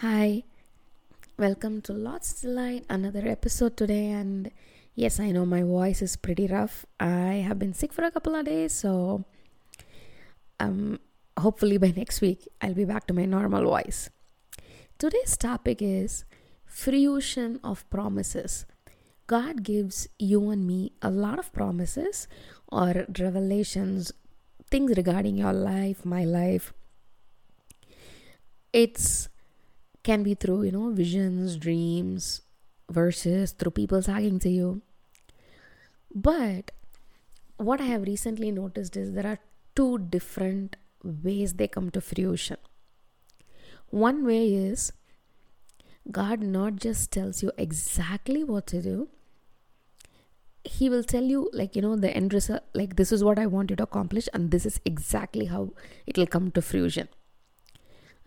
Hi, welcome to Lots Delight, another episode today. And yes, I know my voice is pretty rough. I have been sick for a couple of days, so um, hopefully by next week I'll be back to my normal voice. Today's topic is fruition of promises. God gives you and me a lot of promises or revelations, things regarding your life, my life. It's can be through, you know, visions, dreams, verses, through people talking to you. But what I have recently noticed is there are two different ways they come to fruition. One way is God not just tells you exactly what to do, He will tell you, like, you know, the end result, like, this is what I want you to accomplish, and this is exactly how it will come to fruition.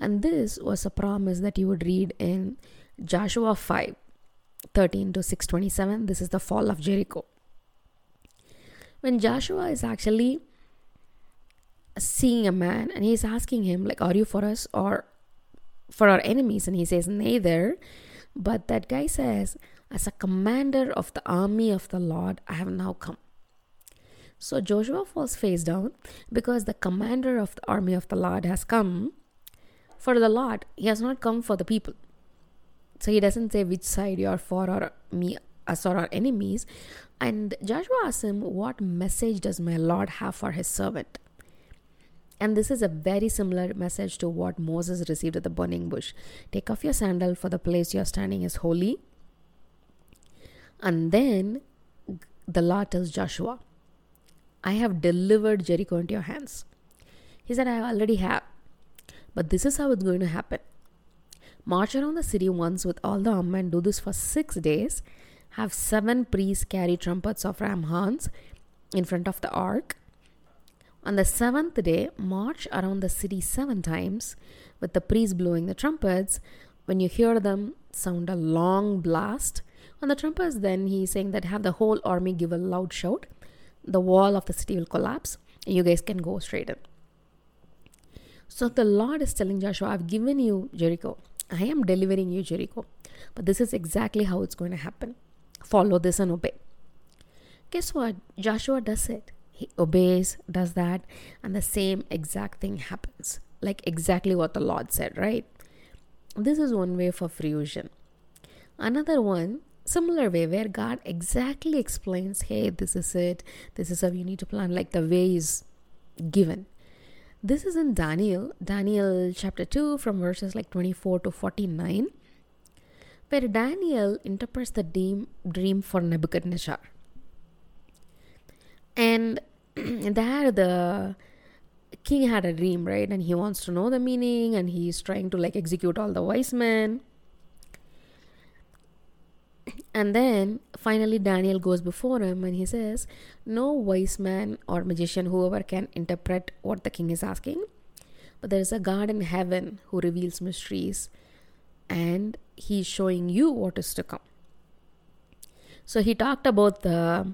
And this was a promise that you would read in Joshua 5 13 to 627. This is the fall of Jericho. When Joshua is actually seeing a man and he's asking him, like, are you for us or for our enemies? And he says, neither. But that guy says, as a commander of the army of the Lord, I have now come. So Joshua falls face down because the commander of the army of the Lord has come for the Lord. He has not come for the people. So he doesn't say which side you are for or me, uh, us or our enemies. And Joshua asks him, What message does my Lord have for his servant? And this is a very similar message to what Moses received at the burning bush. Take off your sandal, for the place you are standing is holy. And then the Lord tells Joshua, I have delivered Jericho into your hands. He said, I already have. But this is how it's going to happen. March around the city once with all the armed men, do this for six days. Have seven priests carry trumpets of ram horns in front of the ark. On the seventh day, march around the city seven times with the priests blowing the trumpets. When you hear them sound a long blast on the trumpets, then he's saying that have the whole army give a loud shout. The wall of the city will collapse, and you guys can go straight in. So the Lord is telling Joshua, I've given you Jericho. I am delivering you Jericho. But this is exactly how it's going to happen. Follow this and obey. Guess what? Joshua does it. He obeys, does that, and the same exact thing happens. Like exactly what the Lord said, right? This is one way for fruition. Another one, similar way, where God exactly explains, hey, this is it, this is how you need to plan, like the way is given. This is in Daniel, Daniel chapter 2, from verses like 24 to 49, where Daniel interprets the dream, dream for Nebuchadnezzar. And there, the king had a dream, right? And he wants to know the meaning and he's trying to like execute all the wise men. And then finally, Daniel goes before him and he says, No wise man or magician, whoever can interpret what the king is asking, but there is a God in heaven who reveals mysteries and he's showing you what is to come. So he talked about the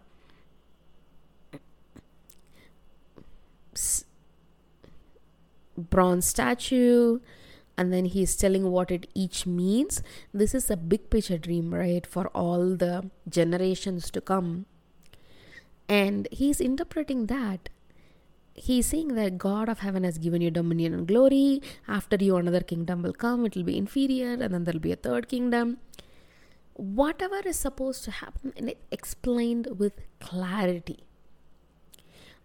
bronze statue and then he's telling what it each means. This is a big picture dream right for all the generations to come. And he's interpreting that. He's saying that god of heaven has given you dominion and glory. After you another kingdom will come. It will be inferior and then there'll be a third kingdom. Whatever is supposed to happen and it explained with clarity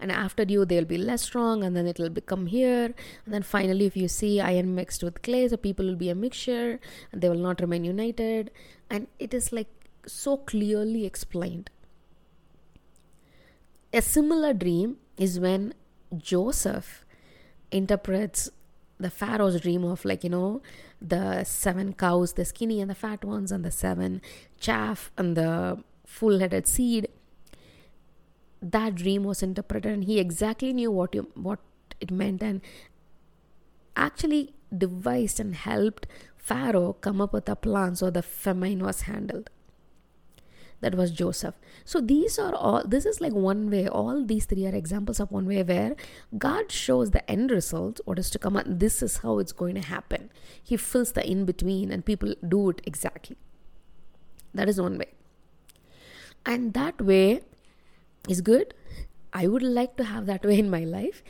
and after you they'll be less strong and then it'll become here. And then finally if you see iron mixed with clay so people will be a mixture and they will not remain united. And it is like so clearly explained. A similar dream is when joseph interprets the pharaoh's dream of like you know the seven cows the skinny and the fat ones and the seven chaff and the full headed seed that dream was interpreted and he exactly knew what you what it meant and actually devised and helped pharaoh come up with a plan so the famine was handled that was Joseph. So these are all, this is like one way, all these three are examples of one way where God shows the end result, what is to come, and this is how it's going to happen. He fills the in between, and people do it exactly. That is one way. And that way is good. I would like to have that way in my life,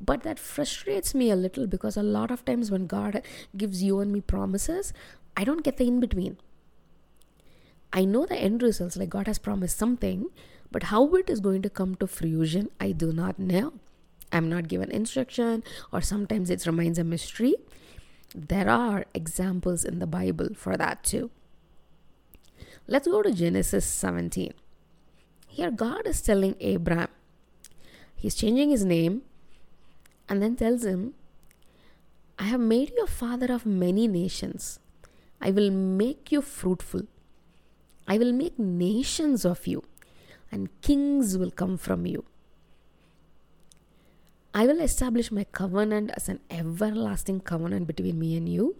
but that frustrates me a little because a lot of times when God gives you and me promises, I don't get the in between. I know the end results, like God has promised something, but how it is going to come to fruition, I do not know. I'm not given instruction, or sometimes it remains a mystery. There are examples in the Bible for that too. Let's go to Genesis 17. Here, God is telling Abraham, He's changing his name and then tells him, I have made you a father of many nations. I will make you fruitful. I will make nations of you, and kings will come from you. I will establish my covenant as an everlasting covenant between me and you,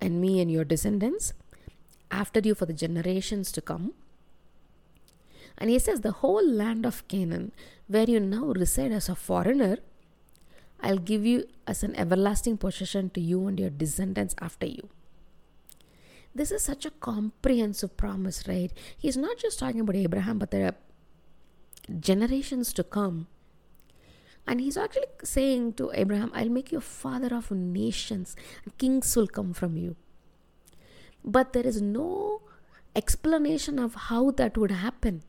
and me and your descendants, after you for the generations to come. And he says, The whole land of Canaan, where you now reside as a foreigner, I'll give you as an everlasting possession to you and your descendants after you. This is such a comprehensive promise, right? He's not just talking about Abraham, but there are generations to come. And he's actually saying to Abraham, I'll make you a father of nations, kings will come from you. But there is no explanation of how that would happen.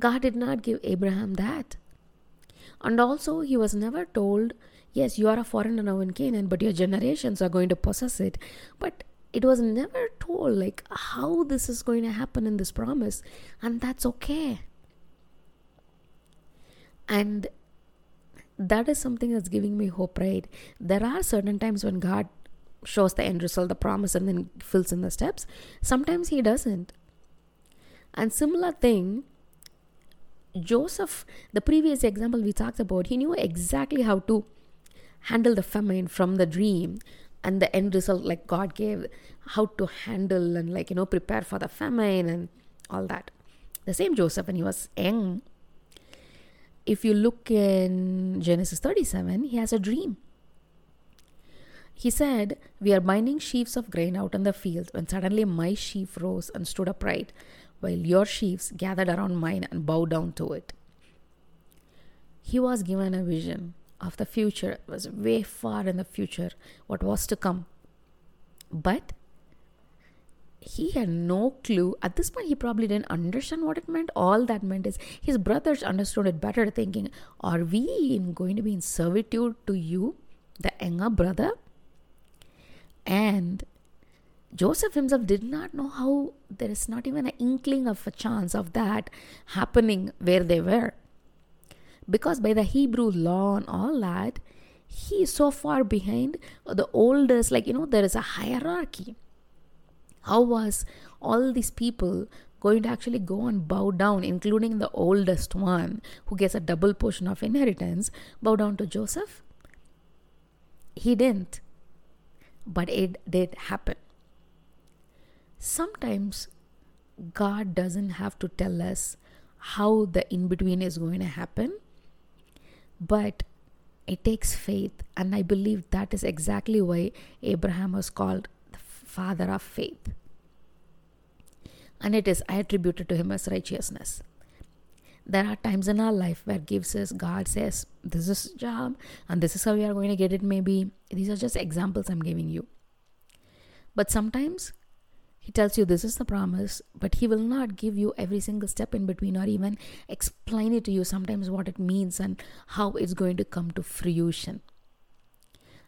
God did not give Abraham that. And also, he was never told, Yes, you are a foreigner now in Canaan, but your generations are going to possess it. But it was never told, like, how this is going to happen in this promise. And that's okay. And that is something that's giving me hope, right? There are certain times when God shows the end result, the promise, and then fills in the steps. Sometimes He doesn't. And similar thing, Joseph, the previous example we talked about, he knew exactly how to handle the famine from the dream and the end result like god gave how to handle and like you know prepare for the famine and all that. The same joseph when he was young. If you look in genesis 37 he has a dream. He said we are binding sheaves of grain out in the field when suddenly my sheaf rose and stood upright while your sheaves gathered around mine and bowed down to it he was given a vision of the future. It was way far in the future, what was to come. But he had no clue. At this point, he probably didn't understand what it meant. All that meant is his brothers understood it better, thinking, Are we going to be in servitude to you, the younger brother? And Joseph himself did not know how there is not even an inkling of a chance of that happening where they were because by the Hebrew law and all that, he is so far behind the oldest, like, you know, there is a hierarchy. How was all these people going to actually go and bow down, including the oldest one who gets a double portion of inheritance, bow down to Joseph? He didn't. But it did happen. Sometimes God doesn't have to tell us how the in between is going to happen but it takes faith, and I believe that is exactly why Abraham was called the father of faith. And it is attributed to him as righteousness. There are times in our life where gives us God says, This is job, and this is how we are going to get it, maybe. These are just examples I'm giving you. But sometimes he tells you this is the promise, but He will not give you every single step in between or even explain it to you sometimes what it means and how it's going to come to fruition.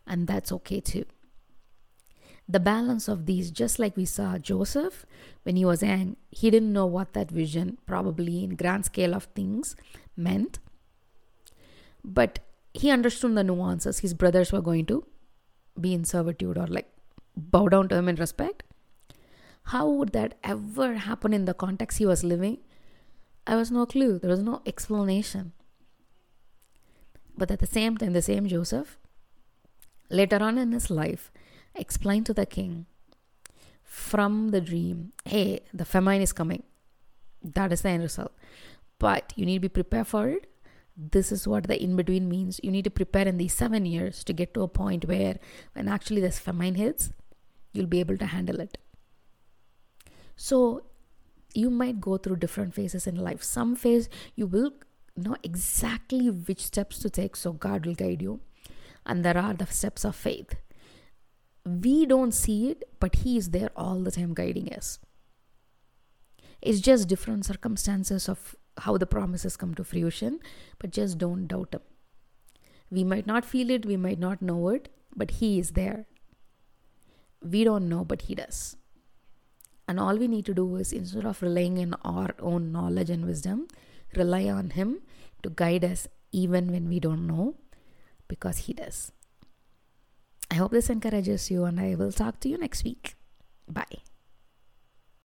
And that's okay too. The balance of these, just like we saw Joseph when he was young, he didn't know what that vision, probably in grand scale of things, meant. But he understood the nuances. His brothers were going to be in servitude or like bow down to him in respect how would that ever happen in the context he was living? I was no clue. There was no explanation. But at the same time, the same Joseph, later on in his life, explained to the king from the dream hey, the famine is coming. That is the end result. But you need to be prepared for it. This is what the in between means. You need to prepare in these seven years to get to a point where, when actually this famine hits, you'll be able to handle it. So, you might go through different phases in life. Some phase you will know exactly which steps to take, so God will guide you. And there are the steps of faith. We don't see it, but He is there all the time guiding us. It's just different circumstances of how the promises come to fruition, but just don't doubt Him. We might not feel it, we might not know it, but He is there. We don't know, but He does. And all we need to do is instead of relying on our own knowledge and wisdom, rely on Him to guide us even when we don't know, because He does. I hope this encourages you, and I will talk to you next week. Bye.